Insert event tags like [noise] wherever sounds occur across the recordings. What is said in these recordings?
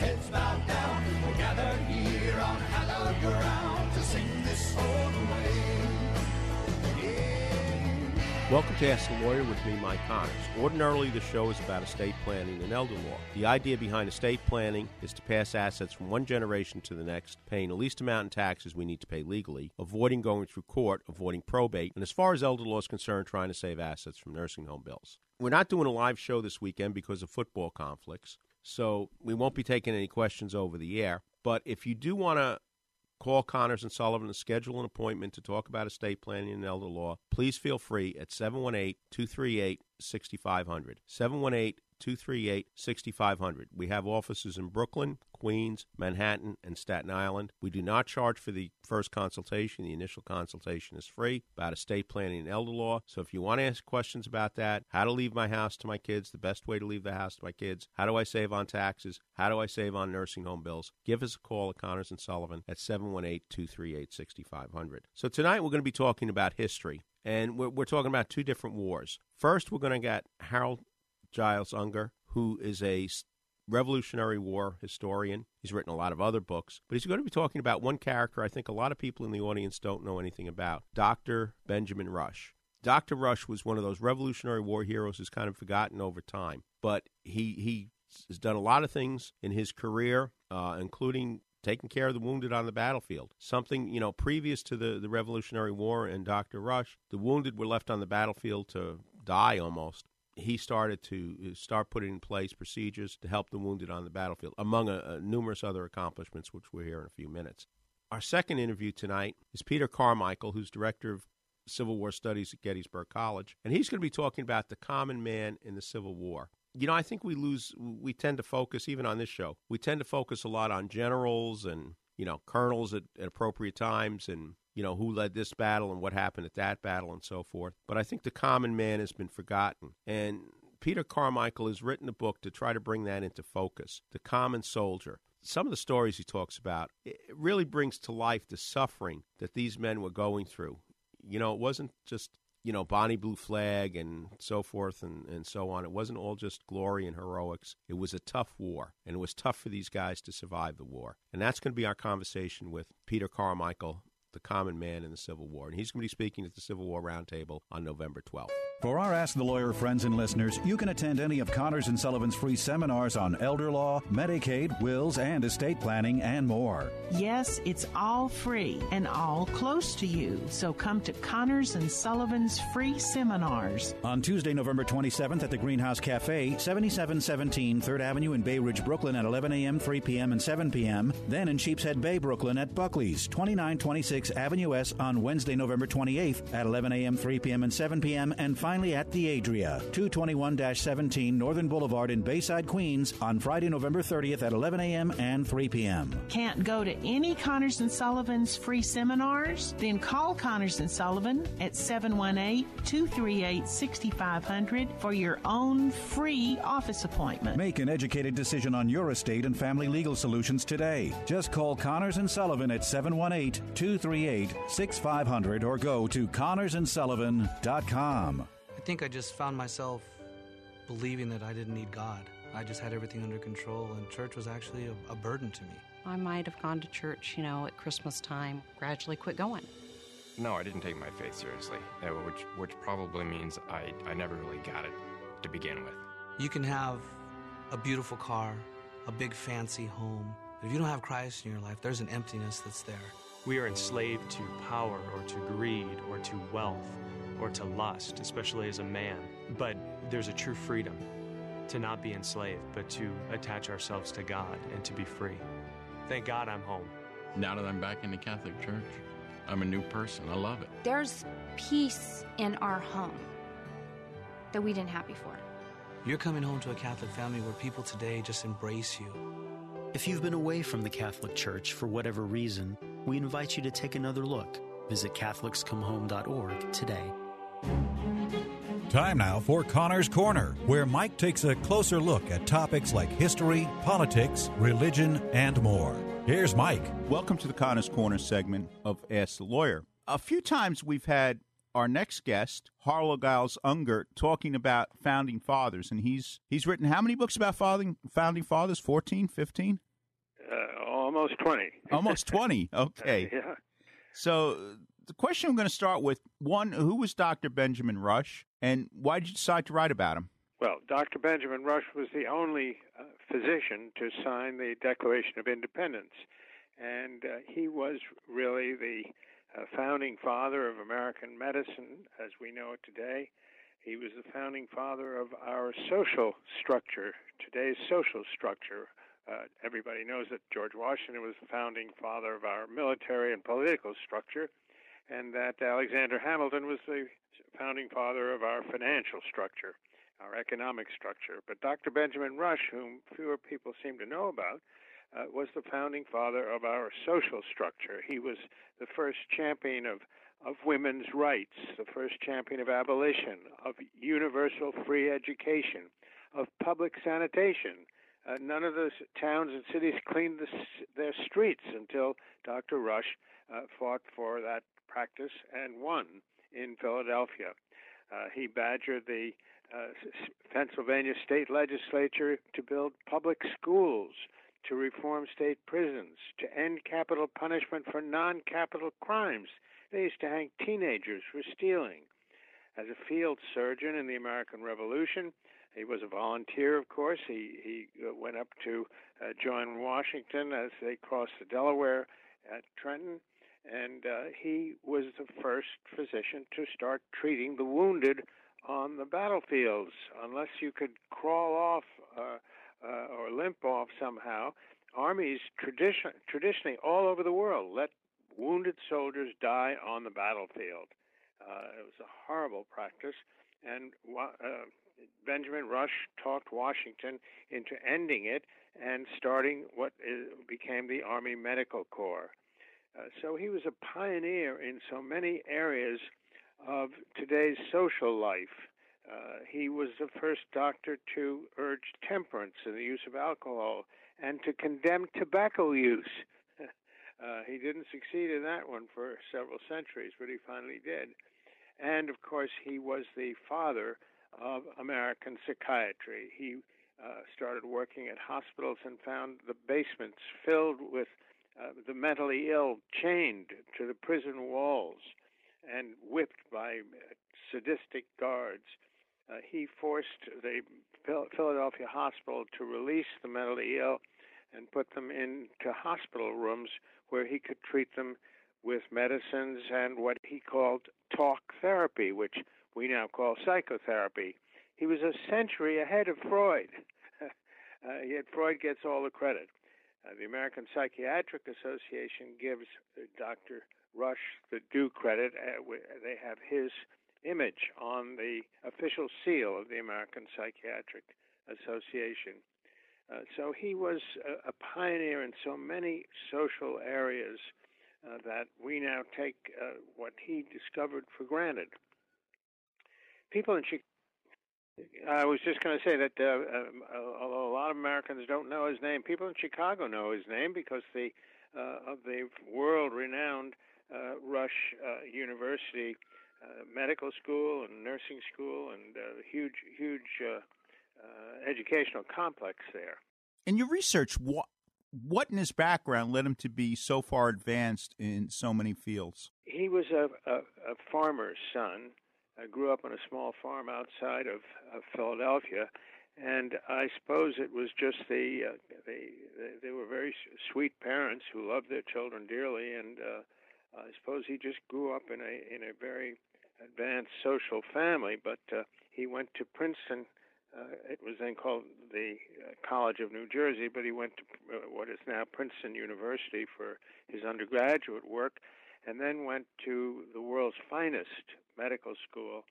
heads bowed down. We're here on hallowed ground to sing this old way. Welcome to Ask the Lawyer with me, Mike Connors. Ordinarily, the show is about estate planning and elder law. The idea behind estate planning is to pass assets from one generation to the next, paying the least amount in taxes we need to pay legally, avoiding going through court, avoiding probate, and as far as elder law is concerned, trying to save assets from nursing home bills. We're not doing a live show this weekend because of football conflicts, so we won't be taking any questions over the air. But if you do want to call Connors and Sullivan and schedule an appointment to talk about estate planning and elder law, please feel free at 718 238 6500. 718 238 6500. We have offices in Brooklyn, Queens, Manhattan, and Staten Island. We do not charge for the first consultation. The initial consultation is free about estate planning and elder law. So if you want to ask questions about that, how to leave my house to my kids, the best way to leave the house to my kids, how do I save on taxes, how do I save on nursing home bills, give us a call at Connors and Sullivan at 718 238 6500. So tonight we're going to be talking about history. And we're, we're talking about two different wars. First, we're going to get Harlow Giles Unger, who is a Revolutionary War historian. He's written a lot of other books, but he's going to be talking about one character I think a lot of people in the audience don't know anything about Dr. Benjamin Rush. Dr. Rush was one of those Revolutionary War heroes who's kind of forgotten over time, but he, he has done a lot of things in his career, uh, including taking care of the wounded on the battlefield. Something, you know, previous to the, the Revolutionary War and Dr. Rush, the wounded were left on the battlefield to die almost he started to uh, start putting in place procedures to help the wounded on the battlefield, among a, a numerous other accomplishments, which we'll hear in a few minutes. Our second interview tonight is Peter Carmichael, who's director of Civil War Studies at Gettysburg College, and he's going to be talking about the common man in the Civil War. You know, I think we lose, we tend to focus, even on this show, we tend to focus a lot on generals and, you know, colonels at, at appropriate times and you know, who led this battle and what happened at that battle and so forth. But I think the common man has been forgotten. And Peter Carmichael has written a book to try to bring that into focus the common soldier. Some of the stories he talks about, it really brings to life the suffering that these men were going through. You know, it wasn't just, you know, Bonnie Blue Flag and so forth and, and so on. It wasn't all just glory and heroics. It was a tough war, and it was tough for these guys to survive the war. And that's going to be our conversation with Peter Carmichael the common man in the Civil War. And he's going to be speaking at the Civil War Roundtable on November 12th. For our Ask the Lawyer friends and listeners, you can attend any of Connors and Sullivan's free seminars on elder law, Medicaid, wills, and estate planning, and more. Yes, it's all free and all close to you. So come to Connors and Sullivan's free seminars. On Tuesday, November 27th at the Greenhouse Cafe, 7717 3rd Avenue in Bay Ridge, Brooklyn at 11 a.m., 3 p.m., and 7 p.m. Then in Sheepshead Bay, Brooklyn at Buckley's, 2926 Avenue S on Wednesday, November 28th at 11 a.m., 3 p.m., and 7 p.m. And finally at the Adria, 221 17 Northern Boulevard in Bayside, Queens on Friday, November 30th at 11 a.m. and 3 p.m. Can't go to any Connors and Sullivan's free seminars? Then call Connors and Sullivan at 718 238 6500 for your own free office appointment. Make an educated decision on your estate and family legal solutions today. Just call Connors and Sullivan at 718 238 6500 or go to connorsandsullivan.com. I think I just found myself believing that I didn't need God. I just had everything under control, and church was actually a, a burden to me. I might have gone to church, you know, at Christmas time, gradually quit going. No, I didn't take my faith seriously, uh, which which probably means I, I never really got it to begin with. You can have a beautiful car, a big fancy home, but if you don't have Christ in your life, there's an emptiness that's there. We are enslaved to power or to greed or to wealth or to lust, especially as a man. But there's a true freedom to not be enslaved, but to attach ourselves to God and to be free. Thank God I'm home. Now that I'm back in the Catholic Church, I'm a new person. I love it. There's peace in our home that we didn't have before. You're coming home to a Catholic family where people today just embrace you. If you've been away from the Catholic Church for whatever reason, we invite you to take another look. Visit CatholicsComeHome.org today. Time now for Connor's Corner, where Mike takes a closer look at topics like history, politics, religion, and more. Here's Mike. Welcome to the Connor's Corner segment of Ask the Lawyer. A few times we've had our next guest, Harlow Giles Unger, talking about founding fathers, and he's he's written how many books about founding founding fathers? 14, 15? Uh, almost 20. Almost 20. [laughs] Okay. yeah. So the question I'm going to start with one, who was Dr. Benjamin Rush, and why did you decide to write about him? Well, Dr. Benjamin Rush was the only uh, physician to sign the Declaration of Independence, and uh, he was really the uh, founding father of American medicine as we know it today. He was the founding father of our social structure, today's social structure. Uh, everybody knows that George Washington was the founding father of our military and political structure, and that Alexander Hamilton was the founding father of our financial structure, our economic structure. But Dr. Benjamin Rush, whom fewer people seem to know about, uh, was the founding father of our social structure. He was the first champion of, of women's rights, the first champion of abolition, of universal free education, of public sanitation. Uh, none of the towns and cities cleaned the, their streets until Dr. Rush uh, fought for that practice and won in Philadelphia. Uh, he badgered the uh, Pennsylvania state legislature to build public schools, to reform state prisons, to end capital punishment for non capital crimes. They used to hang teenagers for stealing. As a field surgeon in the American Revolution, he was a volunteer, of course. He, he uh, went up to uh, join Washington as they crossed the Delaware at Trenton, and uh, he was the first physician to start treating the wounded on the battlefields. Unless you could crawl off uh, uh, or limp off somehow, armies tradition, traditionally all over the world let wounded soldiers die on the battlefield. Uh, it was a horrible practice, and uh, Benjamin Rush talked Washington into ending it and starting what is, became the Army Medical Corps. Uh, so he was a pioneer in so many areas of today's social life. Uh, he was the first doctor to urge temperance in the use of alcohol and to condemn tobacco use. [laughs] uh, he didn't succeed in that one for several centuries, but he finally did. And of course, he was the father of American psychiatry. He uh, started working at hospitals and found the basements filled with uh, the mentally ill chained to the prison walls and whipped by sadistic guards. Uh, he forced the Philadelphia hospital to release the mentally ill and put them into hospital rooms where he could treat them with medicines and what he called talk therapy, which we now call psychotherapy. He was a century ahead of Freud. [laughs] uh, yet Freud gets all the credit. Uh, the American Psychiatric Association gives uh, Dr. Rush the due credit. Uh, they have his image on the official seal of the American Psychiatric Association. Uh, so he was a, a, pioneer in so many social areas uh, that we now take uh, what he discovered for granted. People in Chicago I was just going to say that uh, uh, although a lot of Americans don't know his name, people in Chicago know his name because the uh, of the world-renowned uh, Rush uh, University uh, Medical School and Nursing School and huge, huge uh, educational complex there. In your research, what what in his background led him to be so far advanced in so many fields? He was a, a, a farmer's son. I grew up on a small farm outside of, of Philadelphia, and I suppose it was just the, uh, they, they were very sweet parents who loved their children dearly, and uh, I suppose he just grew up in a in a very advanced social family. But uh, he went to Princeton uh, it was then called the uh, College of New Jersey, but he went to uh, what is now Princeton University for his undergraduate work, and then went to the world's finest medical school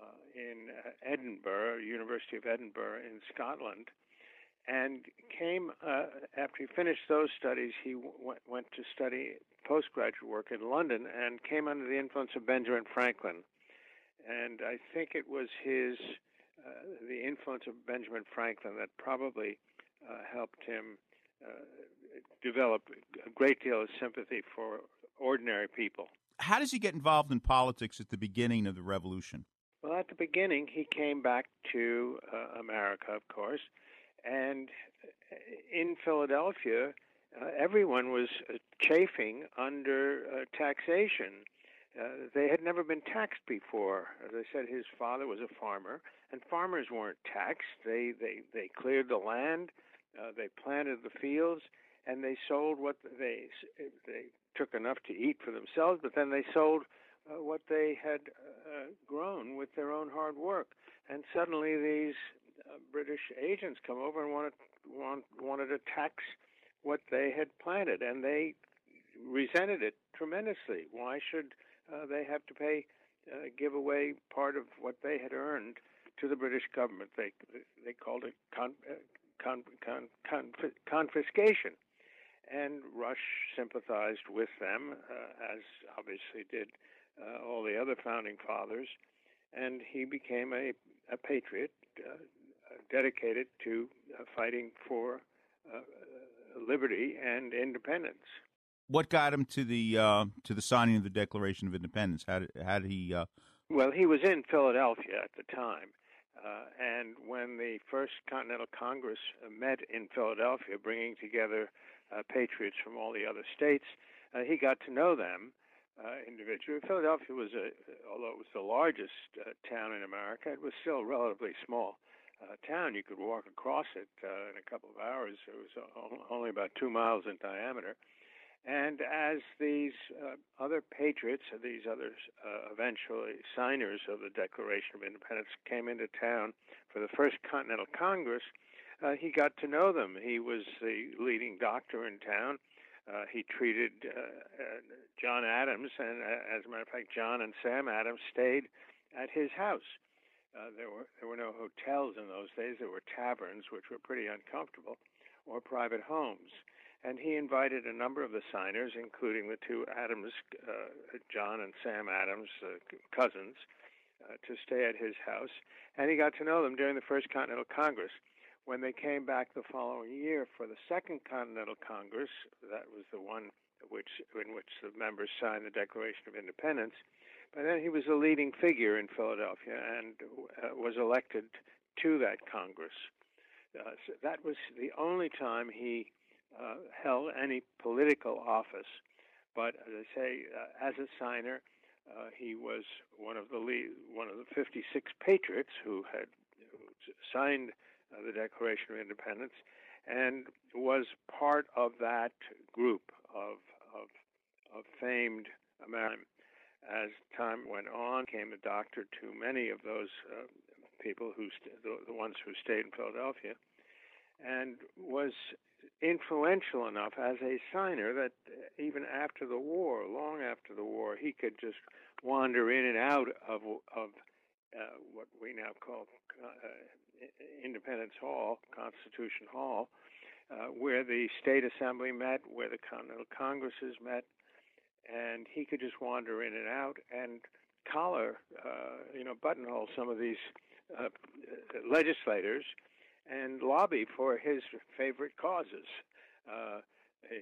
uh, in uh, Edinburgh, University of Edinburgh in Scotland, and came uh, after he finished those studies. He w- went to study postgraduate work in London and came under the influence of Benjamin Franklin, and I think it was his uh, the influence of Benjamin Franklin that probably uh, helped him uh, develop a great deal of sympathy for ordinary people. How does he get involved in politics at the beginning of the revolution? Well, at the beginning, he came back to uh, America, of course, and in Philadelphia, uh, everyone was chafing under uh, taxation. Uh, they had never been taxed before. As I said, his father was a farmer, and farmers weren't taxed. They they they cleared the land, uh, they planted the fields, and they sold what they they took enough to eat for themselves, but then they sold uh, what they had uh, grown with their own hard work. And suddenly these uh, British agents come over and wanted want, wanted to tax what they had planted, and they resented it tremendously. Why should uh, they have to pay uh, give away part of what they had earned to the British government. They they called it con, uh, con, con, confiscation, and Rush sympathized with them, uh, as obviously did uh, all the other founding fathers, and he became a a patriot uh, dedicated to uh, fighting for uh, liberty and independence. What got him to the to the signing of the Declaration of Independence? How did how did he? well, he was in Philadelphia at the time, uh, and when the First Continental Congress uh, met in Philadelphia, bringing together uh, patriots from all the other states, uh, he got to know them uh, individually. Philadelphia was, a, although it was the largest uh, town in America, it was still a relatively small town. You could walk across it in a couple of hours. It was only about two miles in diameter. And as these uh, other patriots, these other uh, eventually signers of the Declaration of Independence, came into town for the First Continental Congress, uh, he got to know them. He was the leading doctor in town. Uh, he treated uh, uh, John Adams, and as a matter of fact, John and Sam Adams stayed at his house. there were there were no hotels in those days. There were taverns, which were pretty uncomfortable, or private homes and he invited a number of the signers, including the two Adams, uh, John and Sam Adams, uh, cousins, uh, to stay at his house. And he got to know them during the First Continental Congress. When they came back the following year for the Second Continental Congress, that was the one which, in which the members signed the Declaration of Independence. By then, he was a leading figure in Philadelphia and uh, was elected to that Congress. Uh, so that was the only time he uh, held any political office. But as I say, uh, as a signer, uh, he was one of the lead, one of the 56 patriots who had signed the Declaration of Independence, and was part of that group of of, of famed Americans. As time went on, came a doctor to many of those uh, people who st- the, the ones who stayed in Philadelphia, and was influential enough as a signer that even after the war, long after the war, he could just wander in and out of of uh, what we now call uh, Independence Hall, Constitution Hall, uh, where the state assembly met, where the Continental Congresses met, and he could just wander in and out and collar, uh, you know, buttonhole some of these uh, legislators and lobby for his favorite causes. Uh,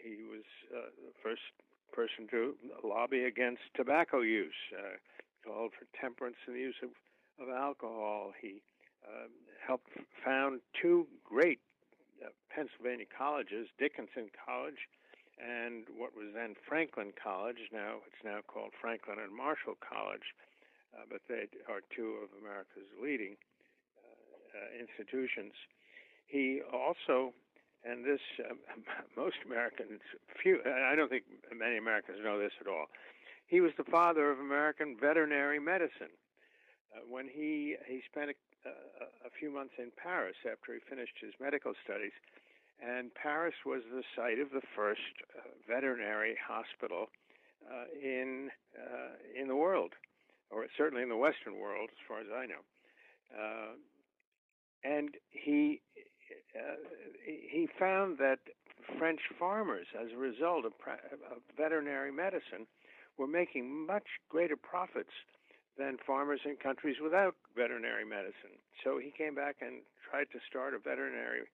he was uh, the first person to lobby against tobacco use, uh, called for temperance in the use of, of alcohol. He uh, helped found two great uh, Pennsylvania colleges, Dickinson College and what was then Franklin College. Now it's now called Franklin and Marshall College, uh, but they are two of America's leading uh, uh, institutions. He also, and this um, [laughs] most Americans, few I don't think many Americans know this at all. He was the father of American veterinary medicine. Uh, when he he spent a, a, few months in Paris after he finished his medical studies, and Paris was the site of the first uh, veterinary hospital uh, in in the world, or certainly in the Western world, as far as I know. And he uh, he found that French farmers, as a result of, of veterinary medicine, were making much greater profits than farmers in countries without veterinary medicine. So he came back and tried to start a veterinary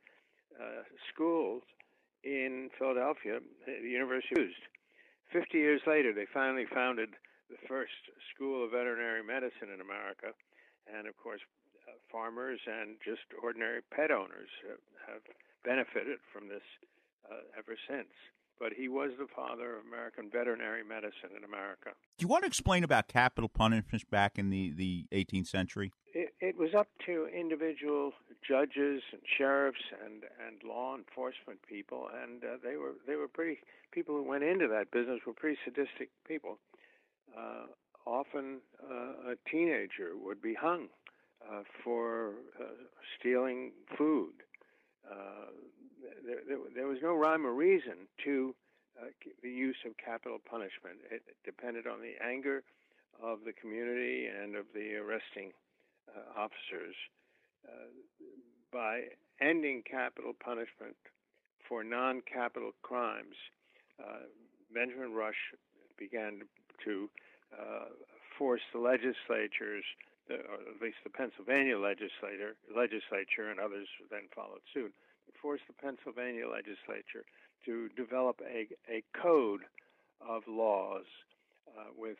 uh, schools in Philadelphia, the University used. Fifty years later, they finally founded the first school of veterinary medicine in America, and of course, uh, farmers and just ordinary pet owners have benefited from this uh, ever since but he was the father of American veterinary medicine in America. Do you want to explain about capital punishment back in the, the 18th century? It, it was up to individual judges and sheriffs and, and law enforcement people, and uh, they were they were pretty people who went into that business were pretty sadistic people. Uh, often, uh, a teenager would be hung uh, for uh, stealing food. There, there, there, was no rhyme or reason to uh, the use of capital punishment. It, depended on the anger of the community and of the arresting uh, officers. Uh, by ending capital punishment for non capital crimes, uh, Benjamin Rush began to uh, force the legislatures, or at least the Pennsylvania legislature, and others then followed suit, forced the Pennsylvania legislature to develop a, a code of laws uh, with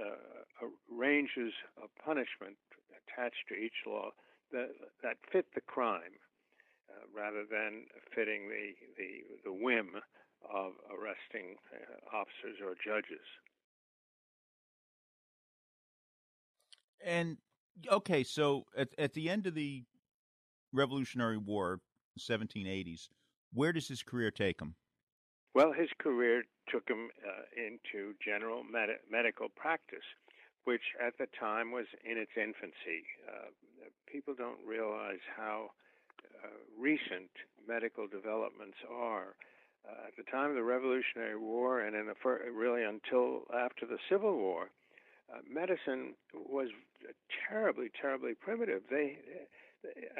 uh, ranges of punishment attached to each law that, that fit the crime uh, rather than fitting the, the, the whim of arresting uh, officers or judges. And okay, so at, at the end of the Revolutionary War, 1780s. Where does his career take him? Well, his career took him uh, into general med- medical practice, which at the time was in its infancy. Uh, people don't realize how uh, recent medical developments are. Uh, at the time of the Revolutionary War, and in the fir- really until after the Civil War, uh, medicine was terribly, terribly primitive. They,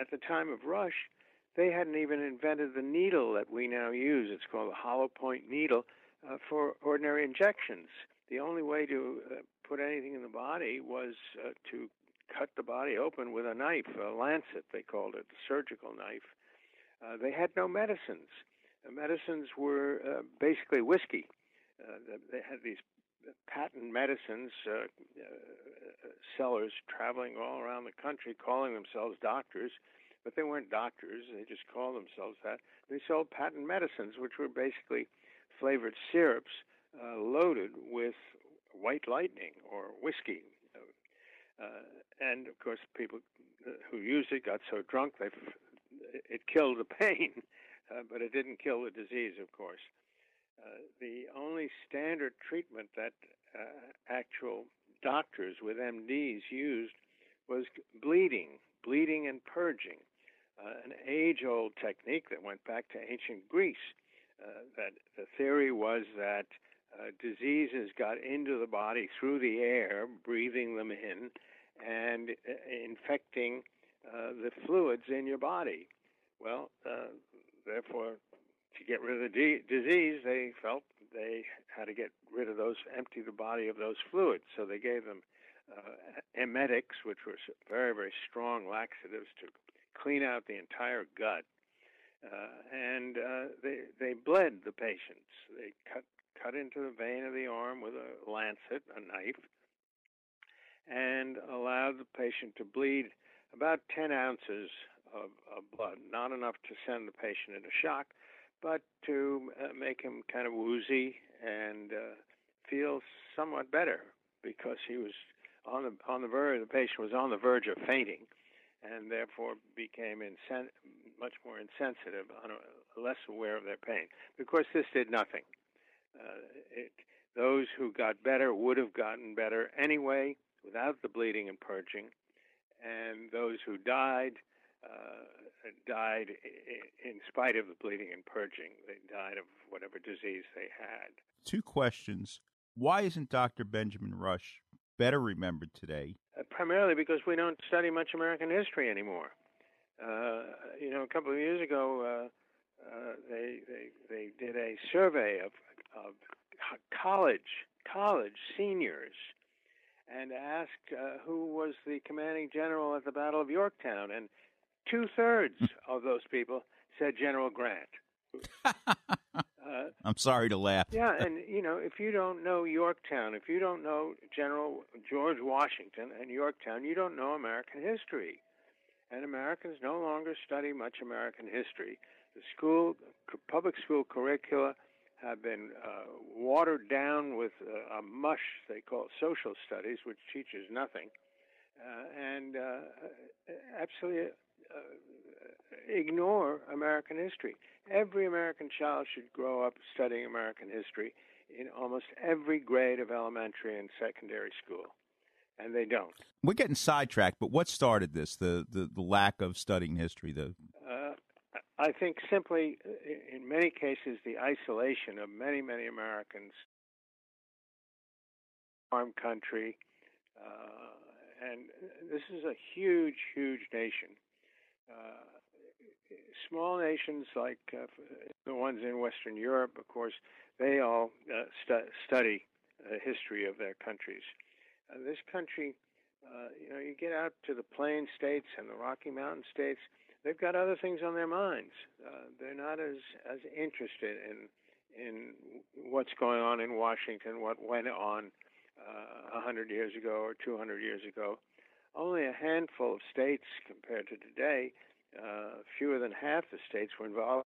at the time of Rush, they hadn't even invented the needle that we now use. It's called a hollow point needle uh, for ordinary injections. The only way to uh, put anything in the body was uh, to cut the body open with a knife, a lancet, they called it, a surgical knife. Uh, they had no medicines. The medicines were uh, basically whiskey. Uh, they had these patent medicines uh, uh, sellers traveling all around the country calling themselves doctors but they weren't doctors. They just called themselves that. They sold patent medicines, which were basically flavored syrups uh, loaded with white lightning or whiskey. Uh, and of course, people who used it got so drunk they it killed the pain, [laughs] uh, but it didn't kill the disease, of course. Uh, the only standard treatment that uh, actual doctors with MDs used was bleeding, bleeding and purging uh, an age old technique that went back to ancient Greece. Uh, that the theory was that uh, diseases got into the body through the air, breathing them in, and uh, infecting uh, the fluids in your body. Well, uh, therefore, to get rid of the disease, they felt they had to get rid of those, empty the body of those fluids. So they gave them emetics, which were very, very strong laxatives to clean out the entire gut. Uh, and uh, they they bled the patients. They cut cut into the vein of the arm with a lancet, a knife, and allowed the patient to bleed about 10 ounces of, of blood, not enough to send the patient into shock, but to uh, make him kind of woozy and uh, feel somewhat better because he was on the on the verge. The patient was on the verge of fainting, and therefore became insen- much more insensitive, less aware of their pain. Of course, this did nothing. Uh, it, those who got better would have gotten better anyway without the bleeding and purging, and those who died uh, died in spite of the bleeding and purging. They died of whatever disease they had. Two questions. Why isn't Dr. Benjamin Rush better remembered today? Uh, primarily because we don't study much American history anymore. Uh, you know, a couple of years ago, uh, uh, they, they they did a survey of of college college seniors and asked uh, who was the commanding general at the Battle of Yorktown, and two thirds of those people said General Grant. [laughs] Uh, I'm sorry to laugh. yeah, [laughs] and you know, if you don't know Yorktown, if you don't know General George Washington and Yorktown, you don't know American history. And Americans no longer study much American history. The school, public school curricula have been uh, watered down with uh, a mush they call social studies, which teaches nothing, uh, and uh, absolutely ignore American history. Every American child should grow up studying American history in almost every grade of elementary and secondary school, and they don't. We're getting sidetracked, but what started this? The the, the lack of studying history. The uh, I think simply, in many cases, the isolation of many many Americans, farm country, uh, and this is a huge huge nation. Uh, small nations like uh, the ones in Western Europe, of course, they all uh, stu- study the history of their countries. This country, uh, you know, you get out to the plain states and the Rocky Mountain states, they've got other things on their minds. Uh, they're not as as interested in in what's going on in Washington, what went on uh, a hundred years ago or 200 years ago. Only a handful of states compared to today uh, fewer than half the states were involved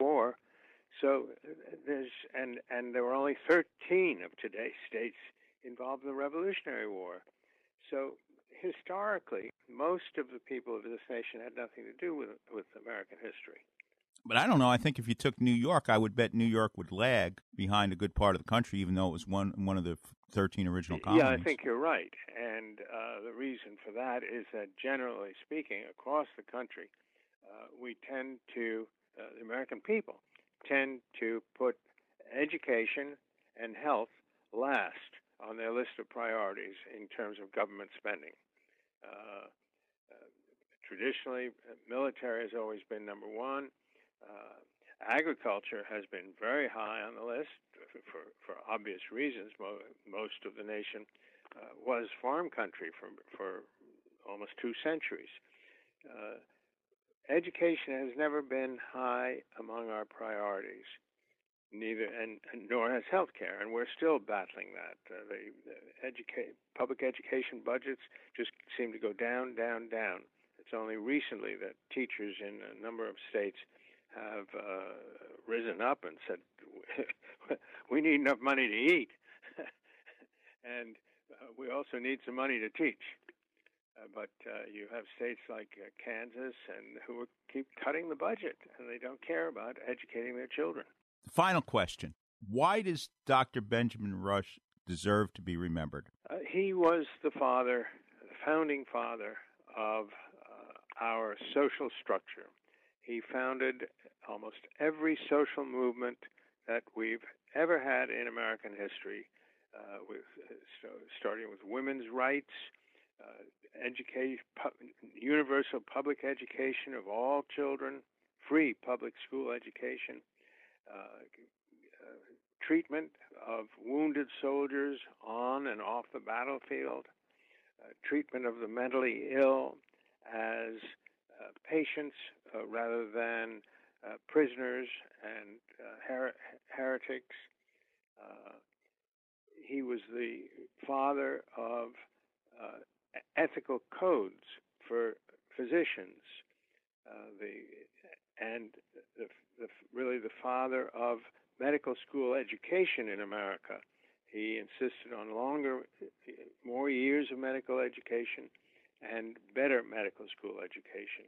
in war. So there's and and there were only 13 of today's states involved in the Revolutionary War. So historically, most of the people of this nation had nothing to do with with American history. But I don't know. I think if you took New York, I would bet New York would lag behind a good part of the country, even though it was one one of the thirteen original colonies. Yeah, I think you're right. And uh, the reason for that is that generally speaking, across the country, uh, we tend to uh, the American people tend to put education and health last on their list of priorities in terms of government spending. Uh, uh, traditionally, military has always been number one uh, agriculture has been very high on the list for, for obvious reasons. Most of the nation uh, was farm country for, for almost two centuries. Uh, education has never been high among our priorities, neither and, and nor has healthcare, and we're still battling that. Uh, the, the educa- public education budgets just seem to go down, down, down. It's only recently that teachers in a number of states have uh, risen up and said, [laughs] "We need enough money to eat, [laughs] and uh, we also need some money to teach." Uh, but uh, you have states like uh, Kansas and who keep cutting the budget, and they don't care about educating their children. Final question: Why does Dr. Benjamin Rush deserve to be remembered? Uh, he was the father, the founding father of our social structure. He founded almost every social movement that we've ever had in American history, uh, with so starting with women's rights, uh, education, pu- universal public education of all children, free public school education, uh, uh, treatment of wounded soldiers on and off the battlefield, uh, treatment of the mentally ill as uh, patients uh, rather than uh, prisoners and her- heretics. he was the father of ethical codes for physicians. Uh, the and the, the, really the father of medical school education in America. He insisted on longer, more years of medical education and better medical school education.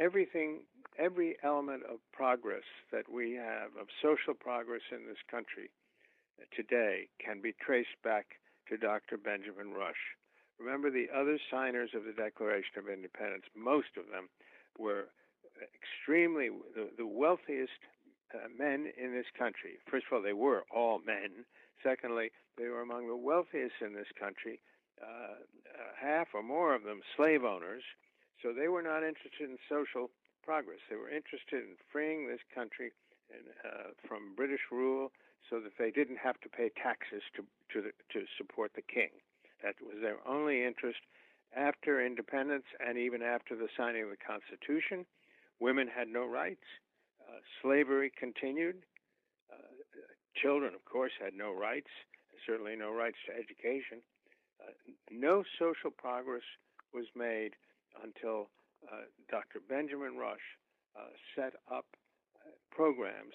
Everything, every element of progress that we have, of social progress in this country today, can be traced back to Dr. Benjamin Rush. Remember, the other signers of the Declaration of Independence, most of them were extremely the, the wealthiest uh, men in this country. First of all, they were all men. Secondly, they were among the wealthiest in this country, uh, uh, half or more of them slave owners. So they were not interested in social progress. They were interested in freeing this country and, uh, from British rule so that they didn't have to pay taxes to, to, the, to support the king. That was their only interest after independence and even after the signing of the Constitution. Women had no rights. Uh, slavery continued. Uh, children, of course, had no rights, certainly no rights to education. No social progress was made until uh, Dr. Benjamin Rush uh, set up uh, programs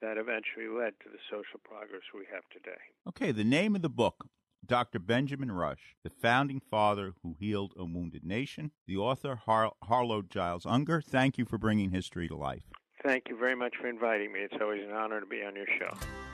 that eventually led to the social progress we have today. Okay, the name of the book Dr. Benjamin Rush, the founding father who healed a wounded nation. The author, Har- Harlow Giles Unger, thank you for bringing history to life. Thank you very much for inviting me. It's always an honor to be on your show.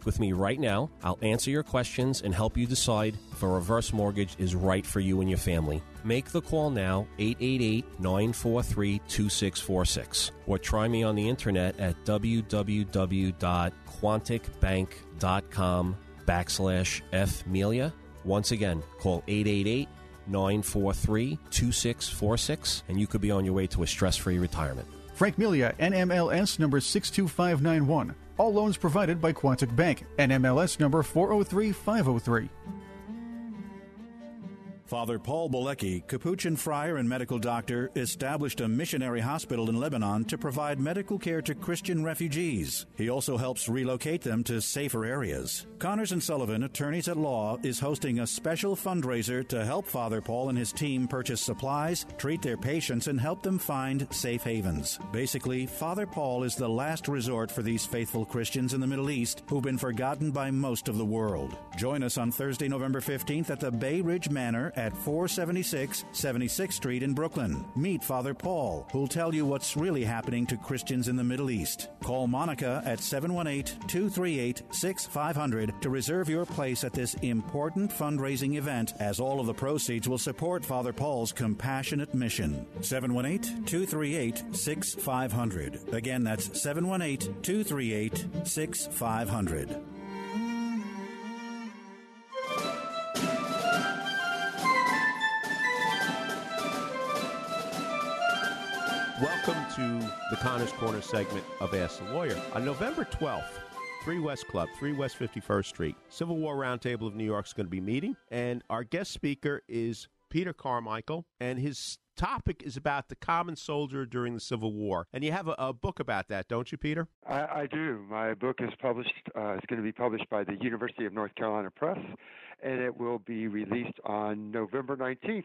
speak with me right now. I'll answer your questions and help you decide if a reverse mortgage is right for you and your family. Make the call now, 888 943 2646, or try me on the internet at www.quonticbank.com backslash fmelia. Once again, call 888 943 2646, and you could be on your way to a stress free retirement. Frank Melia, NMLS number 62591. All loans provided by Quontic Bank, NMLS number 403503. Father Paul Bolecki, Capuchin friar and medical doctor, established a missionary hospital in Lebanon to provide medical care to Christian refugees. He also helps relocate them to safer areas. Connors and Sullivan, attorneys at law, is hosting a special fundraiser to help Father Paul and his team purchase supplies, treat their patients, and help them find safe havens. Basically, Father Paul is the last resort for these faithful Christians in the Middle East who've been forgotten by most of the world. Join us on Thursday, November 15th at the Bay Ridge Manor at 476 76th Street in Brooklyn. Meet Father Paul, who'll tell you what's really happening to Christians in the Middle East. Call Monica at 718 238 6500 to reserve your place at this important fundraising event, as all of the proceeds will support Father Paul's compassionate mission. 718 238 6500. Again, that's 718 238 6500. Welcome to the Connors Corner segment of Ask the Lawyer. On November 12th, 3 West Club, 3 West 51st Street, Civil War Roundtable of New York is going to be meeting, and our guest speaker is Peter Carmichael, and his topic is about the common soldier during the Civil War. And you have a, a book about that, don't you, Peter? I, I do. My book is published. Uh, it's going to be published by the University of North Carolina Press, and it will be released on November 19th.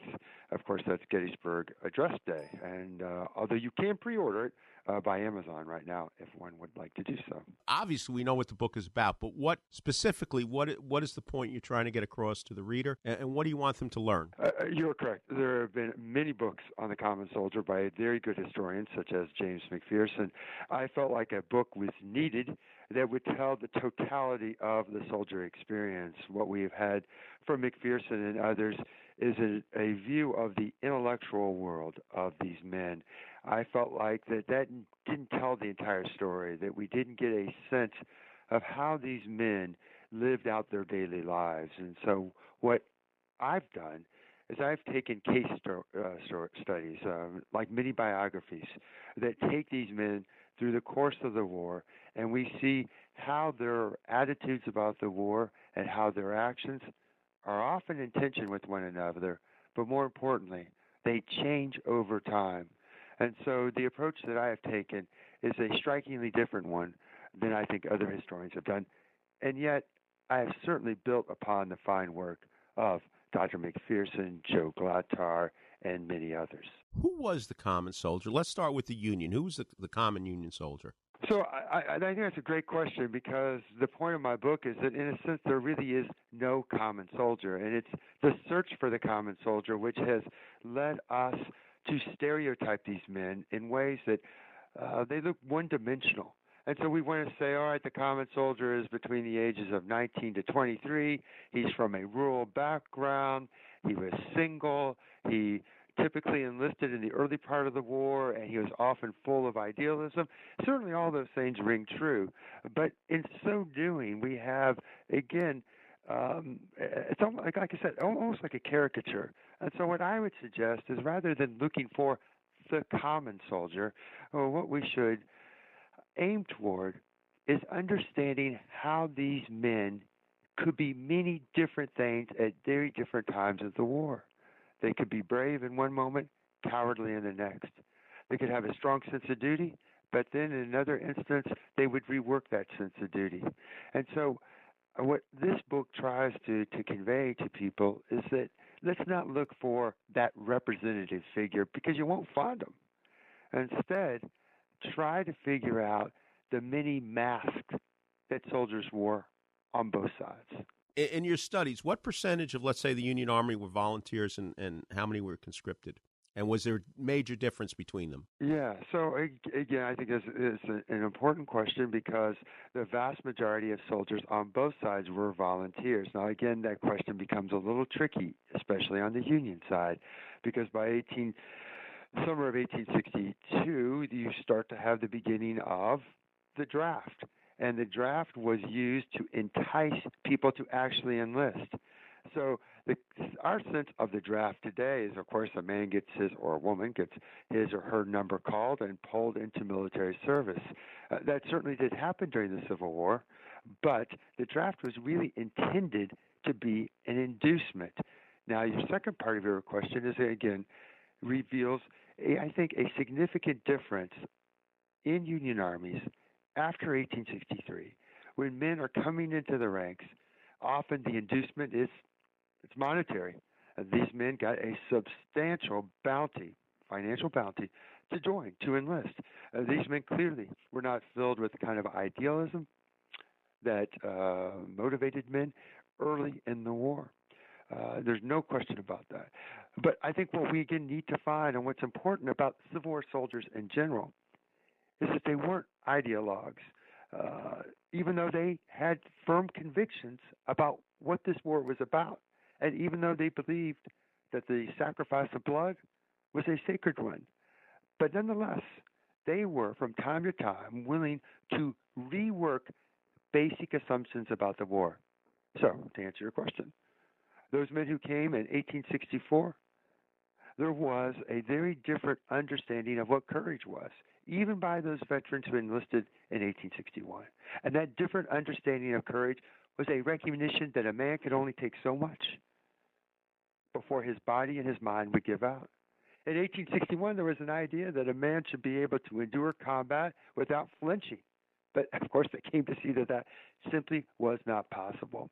Of course, that's Gettysburg Address Day. And uh, although you can pre-order it, uh, by Amazon right now if one would like to do so. Obviously, we know what the book is about, but what specifically, what what is the point you're trying to get across to the reader, and, and what do you want them to learn? Uh, you're correct. There have been many books on the common soldier by very good historians such as James McPherson. I felt like a book was needed that would tell the totality of the soldier experience. What we have had from McPherson and others is a, a view of the intellectual world of these men. I felt like that that didn't tell the entire story, that we didn't get a sense of how these men lived out their daily lives. And so, what I've done is I've taken case sto- uh, studies, um, like mini biographies, that take these men through the course of the war, and we see how their attitudes about the war and how their actions are often in tension with one another, but more importantly, they change over time. And so the approach that I have taken is a strikingly different one than I think other historians have done. And yet, I have certainly built upon the fine work of Dr. McPherson, Joe Glatthaar, and many others. Who was the common soldier? Let's start with the Union. Who was the, the common Union soldier? So I, I, I think that's a great question because the point of my book is that in a sense there really is no common soldier, and it's the search for the common soldier which has led us to stereotype these men in ways that uh, they look one-dimensional. And so we want to say, all right, the common soldier is between the ages of 19 to 23. He's from a rural background. He was single. He typically enlisted in the early part of the war, and he was often full of idealism. Certainly, all those things ring true. But in so doing, we have, again, um, it's almost, like, like I said, almost like a caricature. And so, what I would suggest is rather than looking for the common soldier, or what we should aim toward is understanding how these men could be many different things at very different times of the war. They could be brave in one moment, cowardly in the next. They could have a strong sense of duty, but then in another instance, they would rework that sense of duty. And so, uh, what this book tries to, to convey to people is that let's not look for that representative figure because you won't find them. Instead, try to figure out the many masks that soldiers wore on both sides in your studies, what percentage of, let's say, the Union Army were volunteers and, and how many were conscripted? And was there a major difference between them? Yeah. So again, I think it's, it's an important question because the vast majority of soldiers on both sides were volunteers. Now, again, that question becomes a little tricky, especially on the Union side, because by 18 summer of 1862, you start to have the beginning of the draft and the draft was used to entice people to actually enlist. So the, our sense of the draft today is, of course, a man gets his or a woman gets his or her number called and pulled into military service. Uh, that certainly did happen during the Civil War, but the draft was really intended to be an inducement. Now, your second part of your question is again reveals, a, I think, a significant difference in Union armies after 1863, when men are coming into the ranks, often the inducement is it's monetary. And these men got a substantial bounty, financial bounty, to join, to enlist. Uh, these men clearly were not filled with the kind of idealism that uh, motivated men early in the war. Uh, there's no question about that. But I think what we again need to find, and what's important about Civil War soldiers in general, is that they weren't ideologues, uh, even though they had firm convictions about what this war was about, and even though they believed that the sacrifice of blood was a sacred one. But nonetheless, they were from time to time willing to rework basic assumptions about the war. So, to answer your question, those men who came in 1864, there was a very different understanding of what courage was even by those veterans who enlisted in 1861. And that different understanding of courage was a recognition that a man could only take so much before his body and his mind would give out. In 1861, there was an idea that a man should be able to endure combat without flinching. But of course, they came to see that that simply was not possible.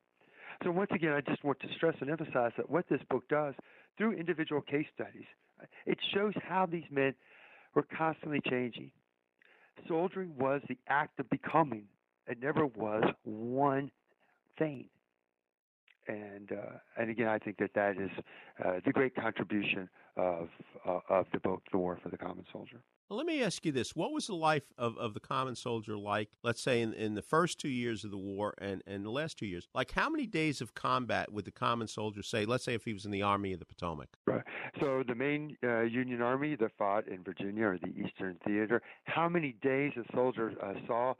So, once again, I just want to stress and emphasize that what this book does through individual case studies, it shows how these men we're constantly changing. Soldiering was the act of becoming. It never was one thing. And uh, and again, I think that that is uh, the great contribution of uh, of the book, The War for the Common Soldier. Well, let me ask you this: What was the life of, of the common soldier like? Let's say in, in the first two years of the war and, and the last two years. Like, how many days of combat would the common soldier say? Let's say if he was in the Army of the Potomac. Right. So the main uh, Union Army that fought in Virginia or the Eastern Theater, how many days a soldier uh, saw?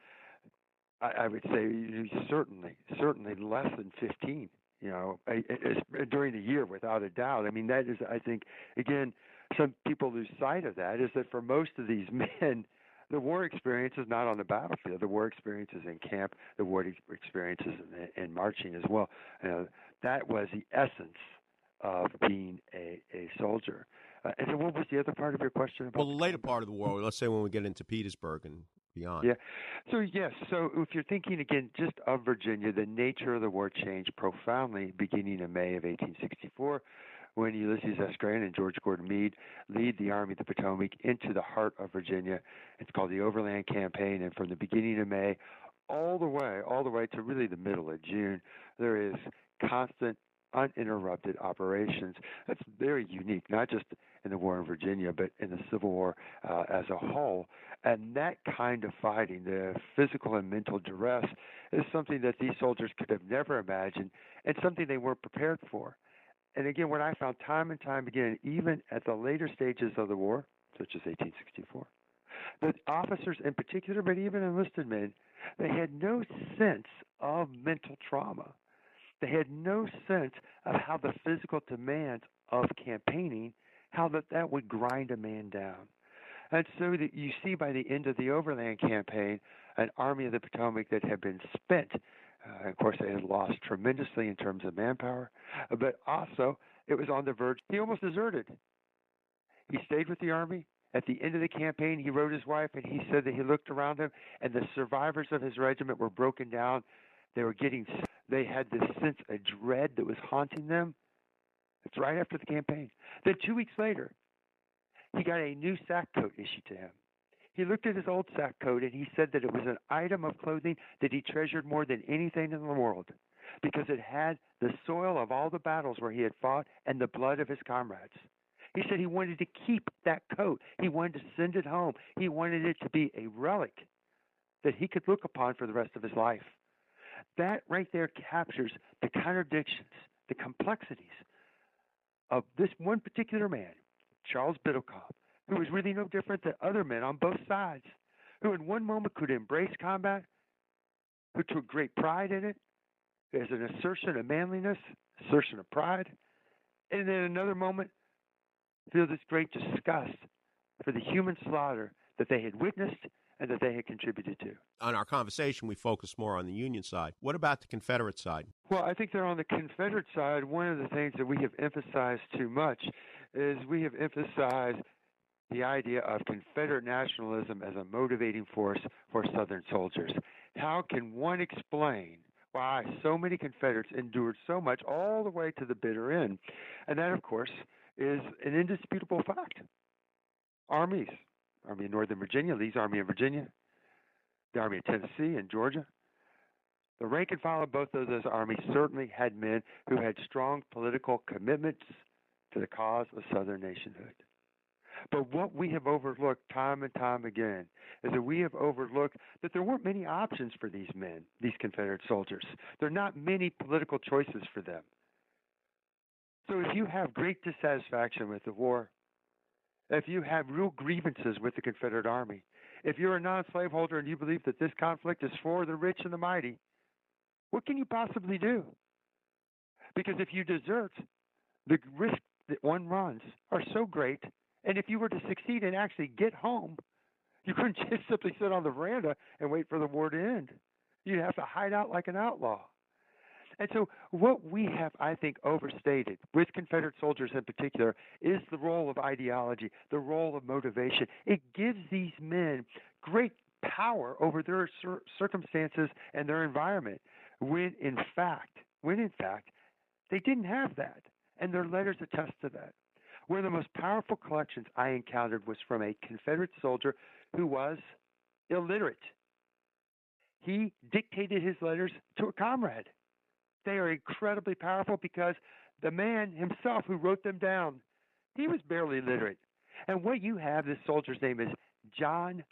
I, I would say certainly, certainly less than fifteen. You know, during the year, without a doubt. I mean, that is, I think, again, some people lose sight of that. Is that for most of these [laughs] men, the war experience is not on the battlefield. The war experience is in camp. The war experience is in, in marching as well. You know, that was the essence of being a, a soldier. Uh, and then what was the other part of your question about? Well, the later part of the war, let's say when we get into Petersburg and beyond. Yeah. So yes. So if you're thinking again just of Virginia, the nature of the war changed profoundly beginning in May of 1864 when Ulysses S. Grant and George Gordon Meade lead the Army of the Potomac into the heart of Virginia. It's called the Overland Campaign, and from the beginning of May all the way, all the way to really the middle of June, there is constant uninterrupted operations. That's very unique, not just in the war in Virginia, but in the Civil War uh, as a whole. And that kind of fighting, the physical and mental duress, is something that these soldiers could have never imagined and something they weren't prepared for. And again, what I found time and time again, even at the later stages of the war, such as 1864, the officers in particular, but even enlisted men, they had no sense of mental trauma. They had no sense of how the physical demands of campaigning, how that, that would grind a man down. And so that you see by the end of the Overland campaign, an Army of the Potomac that had been spent. Uh, of course, they had lost tremendously in terms of manpower, but also it was on the verge. He almost deserted. He stayed with the Army. At the end of the campaign, he wrote his wife and he said that he looked around him and the survivors of his regiment were broken down. They were getting, they had this sense of dread that was haunting them. It's right after the campaign. Then two weeks later, he got a new sack coat issued to him. He looked at his old sack coat and he said that it was an item of clothing that he treasured more than anything in the world because it had the soil of all the battles where he had fought and the blood of his comrades. He said he wanted to keep that coat. He wanted to send it home. He wanted it to be a relic that he could look upon for the rest of his life. That right there captures the contradictions, the complexities of this one particular man, Charles Bidulph, who was really no different than other men on both sides, who in one moment could embrace combat, who took great pride in it as an assertion of manliness, assertion of pride, and in another moment feel this great disgust for the human slaughter that they had witnessed and that they had contributed to. On our conversation, we focus more on the Union side. What about the Confederate side? Well, I think that on the Confederate side, one of the things that we have emphasized too much is we have emphasized the idea of Confederate nationalism as a motivating force for Southern soldiers. How can one explain why so many Confederates endured so much all the way to the bitter end? And that, of course, is an indisputable fact. Armies, Army of Northern Virginia, Lee's Army of Virginia, the Army of Tennessee and Georgia. The rank and file of both of those armies certainly had men who had strong political commitments to the cause of Southern nationhood. But what we have overlooked time and time again is that we have overlooked that there weren't many options for these men, these Confederate soldiers. There are not many political choices for them. So if you have great dissatisfaction with the war, if you have real grievances with the Confederate Army, if you're a non slaveholder and you believe that this conflict is for the rich and the mighty, what can you possibly do? Because if you desert, the risk that one runs are so great. And if you were to succeed and actually get home, you couldn't [laughs] just simply sit on the veranda and wait for the war to end. You'd have to hide out like an outlaw. And so, what we have, I think, overstated with Confederate soldiers in particular is the role of ideology, the role of motivation. It gives these men great power over their cir- circumstances and their environment, when in fact, when in fact, they didn't have that, and their letters attest to that. One of the most powerful collections I encountered was from a Confederate soldier who was illiterate. He dictated his letters to a comrade. They are incredibly powerful because the man himself who wrote them down, he was barely literate. And what you have, this soldier's name is John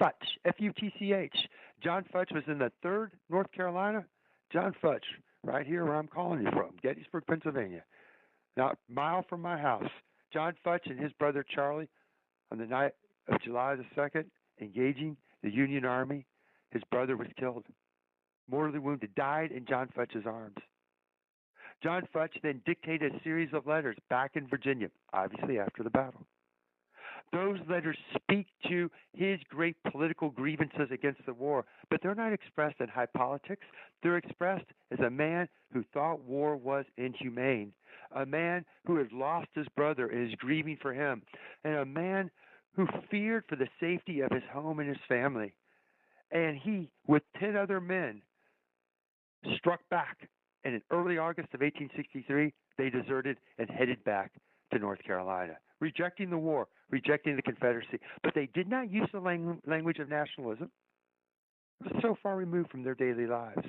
Futch, F U T C H. John Futch was in the 3rd North Carolina. John Futch, right here where I'm calling you from, Gettysburg, Pennsylvania, not a mile from my house. John Futch and his brother Charlie, on the night of July the 2nd, engaging the Union Army. His brother was killed, mortally wounded, died in John Futch's arms. John Futch then dictated a series of letters back in Virginia, obviously after the battle. Those letters speak to his great political grievances against the war, but they're not expressed in high politics. They're expressed as a man who thought war was inhumane, a man who had lost his brother and is grieving for him, and a man who feared for the safety of his home and his family. And he, with 10 other men, struck back. And in early August of 1863, they deserted and headed back to North Carolina, rejecting the war, rejecting the Confederacy. But they did not use the lang- language of nationalism. It was so far removed from their daily lives.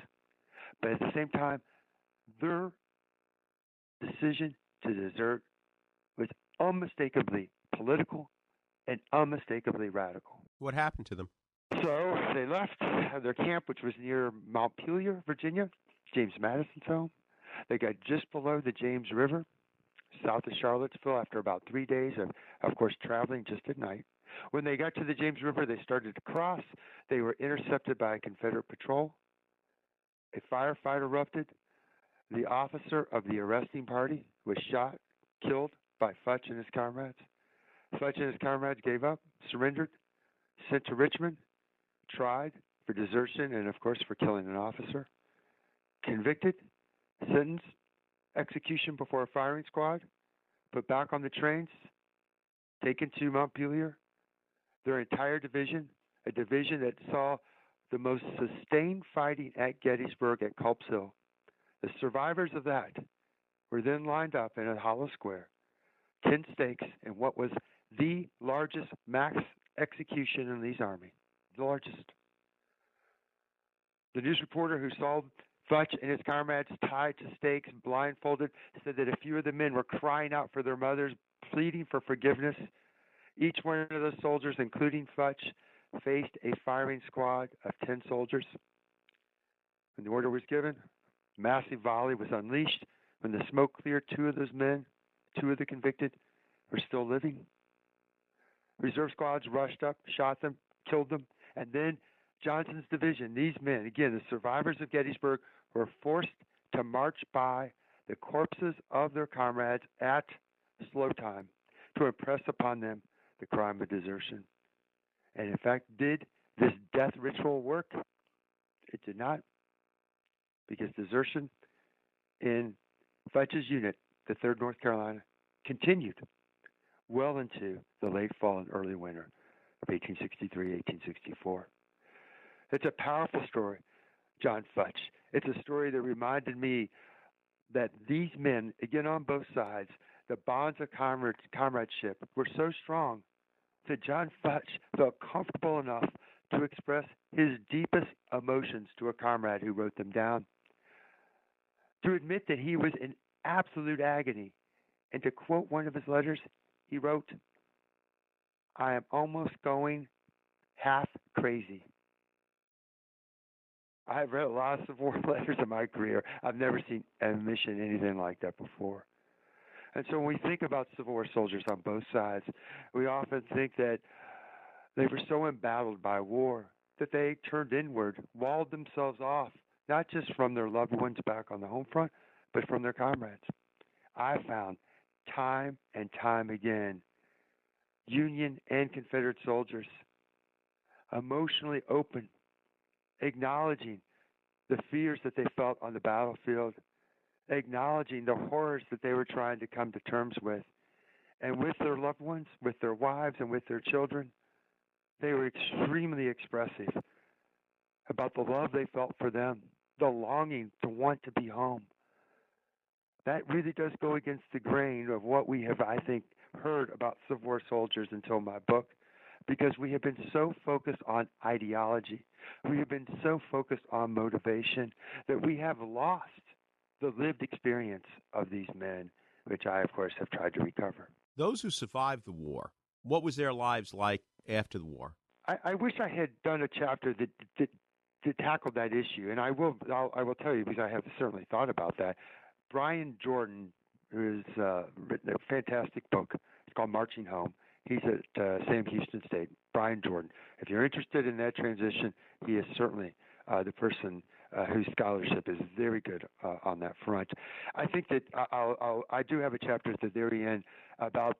But at the same time, their decision to desert was unmistakably political and unmistakably radical. What happened to them? So they left their camp, which was near Montpelier, Virginia, James Madison's home. They got just below the James River, south of Charlottesville, after about three days of, of course, traveling just at night. When they got to the James River, they started to cross. They were intercepted by a Confederate patrol. A firefight erupted. The officer of the arresting party was shot, killed by Futch and his comrades. Futch and his comrades gave up, surrendered, sent to Richmond, tried for desertion and, of course, for killing an officer, convicted, sentenced, execution before a firing squad, put back on the trains, taken to Montpelier. Their entire division, a division that saw the most sustained fighting at Gettysburg at Culp's Hill. The survivors of that were then lined up in a hollow square, 10 stakes in what was the largest mass execution in Lee's army, the largest. The news reporter who saw Futch and his comrades tied to stakes, and blindfolded, said that a few of the men were crying out for their mothers, pleading for forgiveness. Each one of those soldiers, including Futch, faced a firing squad of 10 soldiers. When the order was given, massive volley was unleashed. When the smoke cleared, two of those men, two of the convicted, were still living. Reserve squads rushed up, shot them, killed them, and then Johnson's division, these men, again, the survivors of Gettysburg, were forced to march by the corpses of their comrades at slow time to impress upon them the crime of desertion. And in fact, did this death ritual work? It did not, because desertion in Futch's unit, the 3rd North Carolina, continued well into the late fall and early winter of 1863 1864. It's a powerful story, John Futch. It's a story that reminded me that these men, again on both sides, the bonds of comradeship were so strong that John Futch felt comfortable enough to express his deepest emotions to a comrade who wrote them down. To admit that he was in absolute agony, and to quote one of his letters, he wrote, I am almost going half crazy. I've read lots of war [laughs] letters in my career. I've never seen admission anything like that before. And so when we think about Civil War soldiers on both sides, we often think that they were so embattled by war that they turned inward, walled themselves off, not just from their loved ones back on the home front, but from their comrades. I found time and time again Union and Confederate soldiers emotionally open, acknowledging the fears that they felt on the battlefield, acknowledging the horrors that they were trying to come to terms with. And with their loved ones, with their wives, and with their children, they were extremely expressive about the love they felt for them, the longing to want to be home. That really does go against the grain of what we have, I think, heard about Civil War soldiers until my book. because we have been so focused on ideology, we have been so focused on motivation that we have lost the lived experience of these men, which I, of course, have tried to recover. Those who survived the war, what was their lives like after the war? I, I wish I had done a chapter that, that that tackled that issue, and I will I'll, I will tell you because I have certainly thought about that. Brian Jordan, who has uh, written a fantastic book, it's called Marching Home. He's at uh, Sam Houston State. Brian Jordan. If you're interested in that transition, he is certainly uh, the person uh, whose scholarship is very good uh, on that front. I think that I'll, I'll, I do have a chapter at the very end about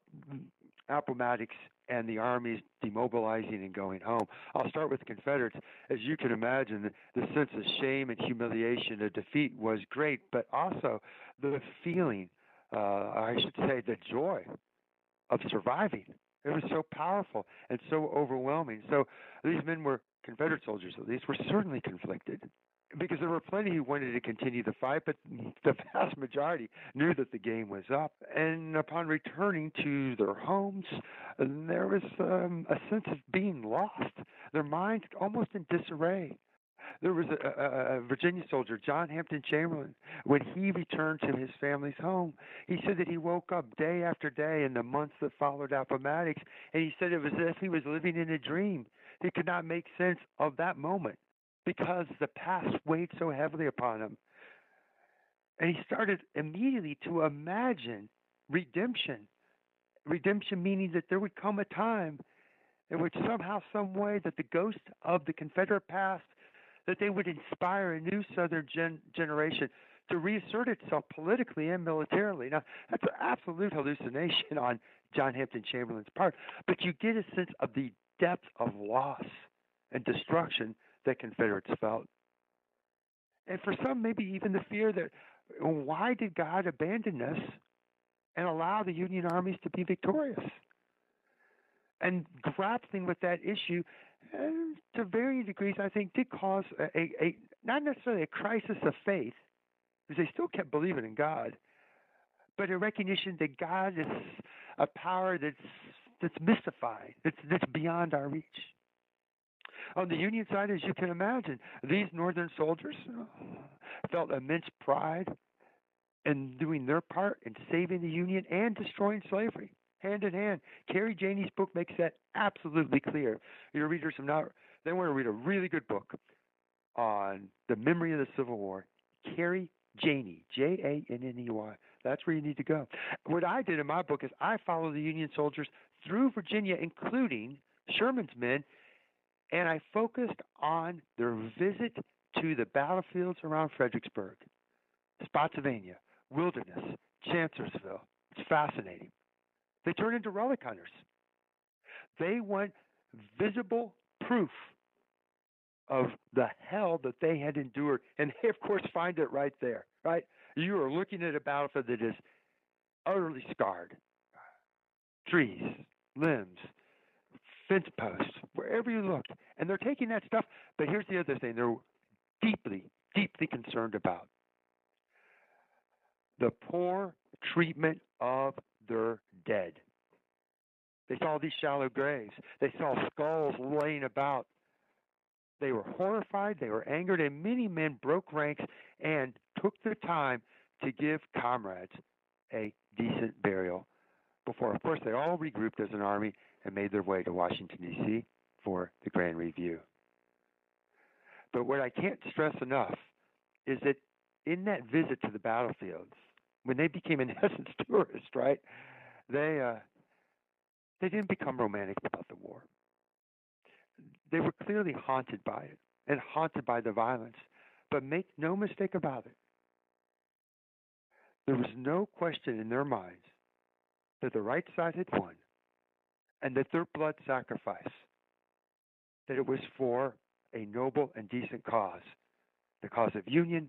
Appomattox and the armies demobilizing and going home. I'll start with the Confederates. As you can imagine, the sense of shame and humiliation of defeat was great, but also the feeling, uh, I should say, the joy of surviving. It was so powerful and so overwhelming. So these men were Confederate soldiers, at least, were certainly conflicted because there were plenty who wanted to continue the fight, but the [laughs] vast majority knew that the game was up. And upon returning to their homes, there was um, a sense of being lost. Their minds almost in disarray. There was a, a, a Virginia soldier, John Hampden Chamberlayne, when he returned to his family's home. He said that he woke up day after day in the months that followed Appomattox, and he said it was as if he was living in a dream. He could not make sense of that moment because the past weighed so heavily upon him. And he started immediately to imagine redemption. Redemption meaning that there would come a time in which somehow, some way, that the ghost of the Confederate past, that they would inspire a new Southern gen- generation to reassert itself politically and militarily. Now, that's an absolute hallucination on John Hampden Chamberlayne's part, but you get a sense of the depth of loss and destruction that Confederates felt. And for some, maybe even the fear that why did God abandon us and allow the Union armies to be victorious? And grappling with that issue, to varying degrees, I think did cause a, a, a not necessarily a crisis of faith, because they still kept believing in God, but a recognition that God is a power that's that's mystified, that's that's beyond our reach. On the Union side, as you can imagine, these Northern soldiers felt immense pride in doing their part in saving the Union and destroying slavery, hand in hand. Carrie Janney's book makes that absolutely clear. Your readers have not, they want to read a really good book on the memory of the Civil War. Carrie Janney, J A N N E Y. That's where you need to go. What I did in my book is I follow the Union soldiers through Virginia, including Sherman's men, and I focused on their visit to the battlefields around Fredericksburg, Spotsylvania, Wilderness, Chancellorsville. It's fascinating. They turn into relic hunters. They want visible proof of the hell that they had endured. And they, of course, find it right there, right? You are looking at a battlefield that is utterly scarred trees, limbs, fence posts, wherever you look. And they're taking that stuff. But here's the other thing they're deeply, deeply concerned about the poor treatment of their dead. They saw these shallow graves, they saw skulls laying about. They were horrified, they were angered, and many men broke ranks and took the time to give comrades a decent burial before, of course, they all regrouped as an army and made their way to Washington, D.C. for the Grand Review. But what I can't stress enough is that in that visit to the battlefields, when they became in [laughs] essence tourists, right? They uh, they didn't become romantic about the war. They were clearly haunted by it and haunted by the violence. But make no mistake about it. There was no question in their minds that the right side had won and that their blood sacrifice, that it was for a noble and decent cause, the cause of union,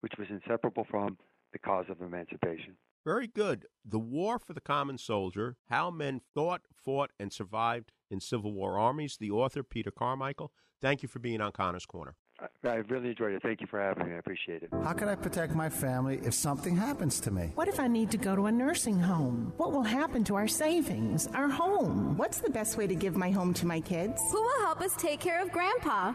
which was inseparable from the cause of emancipation. Very good. The War for the Common Soldier How Men Thought, Fought, and Survived in Civil War Armies. The author, Peter Carmichael. Thank you for being on Connor's Corner. I really enjoyed it. Thank you for having me. I appreciate it. How can I protect my family if something happens to me? What if I need to go to a nursing home? What will happen to our savings, our home? What's the best way to give my home to my kids? Who will help us take care of Grandpa?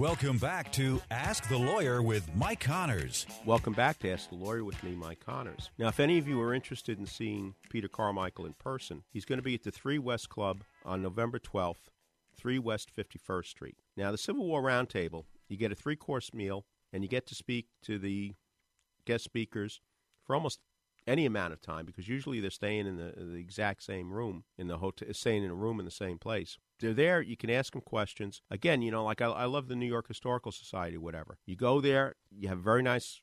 Welcome back to Ask the Lawyer with Mike Connors. Welcome back to Ask the Lawyer with me, Mike Connors. Now, if any of you are interested in seeing Peter Carmichael in person, he's going to be at the Three West Club on November 12th, 3 West 51st Street. Now, the Civil War Roundtable, you get a three course meal, and you get to speak to the guest speakers for almost any amount of time because usually they're staying in the, the exact same room in the hotel, staying in a room in the same place. They're there. You can ask them questions. Again, you know, like I, I love the New York Historical Society, whatever. You go there, you have a very nice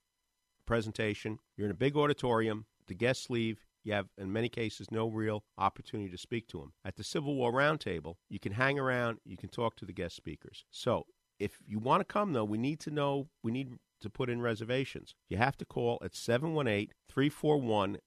presentation. You're in a big auditorium. The guests leave. You have, in many cases, no real opportunity to speak to them. At the Civil War Roundtable, you can hang around. You can talk to the guest speakers. So, if you want to come, though, we need to know. We need to put in reservations. You have to call at 718 341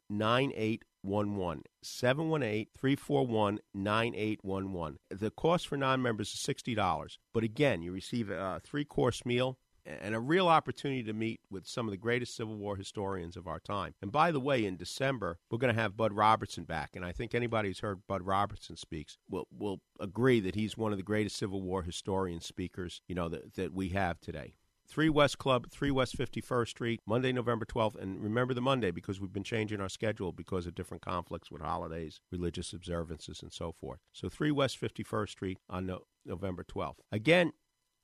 9811. 718 341 9811. The cost for non members is $60. But again, you receive a three course meal and a real opportunity to meet with some of the greatest Civil War historians of our time. And by the way, in December, we're going to have Bud Robertson back. And I think anybody who's heard Bud Robertson speaks will, will agree that he's one of the greatest Civil War historian speakers, you know, that, that we have today. 3 West Club, 3 West 51st Street, Monday, November 12th. And remember the Monday because we've been changing our schedule because of different conflicts with holidays, religious observances, and so forth. So 3 West 51st Street on no- November 12th. Again,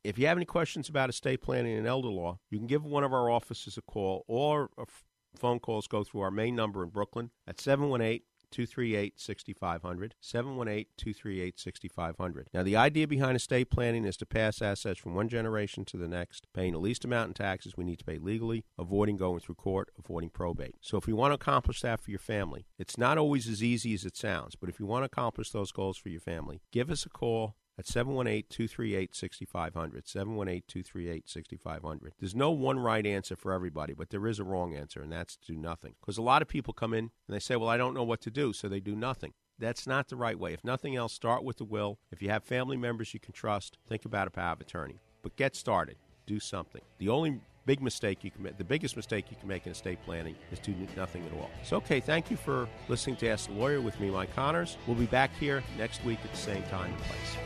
if you have any questions about estate planning and elder law, you can give one of our offices a call or a f- phone calls go through our main number in Brooklyn at 718 238 6500. 718 238 6500. Now, the idea behind estate planning is to pass assets from one generation to the next, paying the least amount in taxes we need to pay legally, avoiding going through court, avoiding probate. So, if you want to accomplish that for your family, it's not always as easy as it sounds, but if you want to accomplish those goals for your family, give us a call at 718-238-6500 718-238-6500 there's no one right answer for everybody but there is a wrong answer and that's to do nothing. Because a lot of people come in and they say well i don't know what to do so they do nothing. That's not the right way. If nothing else start with the will. If you have family members you can trust think about a power of attorney. But get started. Do something. The only big mistake you can make the biggest mistake you can make in estate planning is to do nothing at all. So okay thank you for listening to ask the lawyer with me mike connors. We'll be back here next week at the same time and place.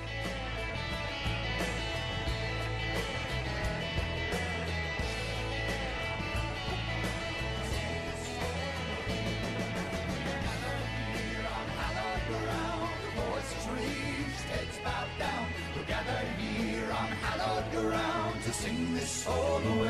All away.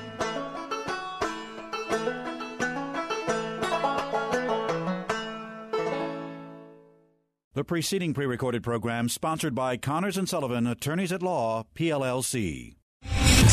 The preceding pre-recorded program sponsored by Connors and Sullivan, Attorneys at Law, PLLC.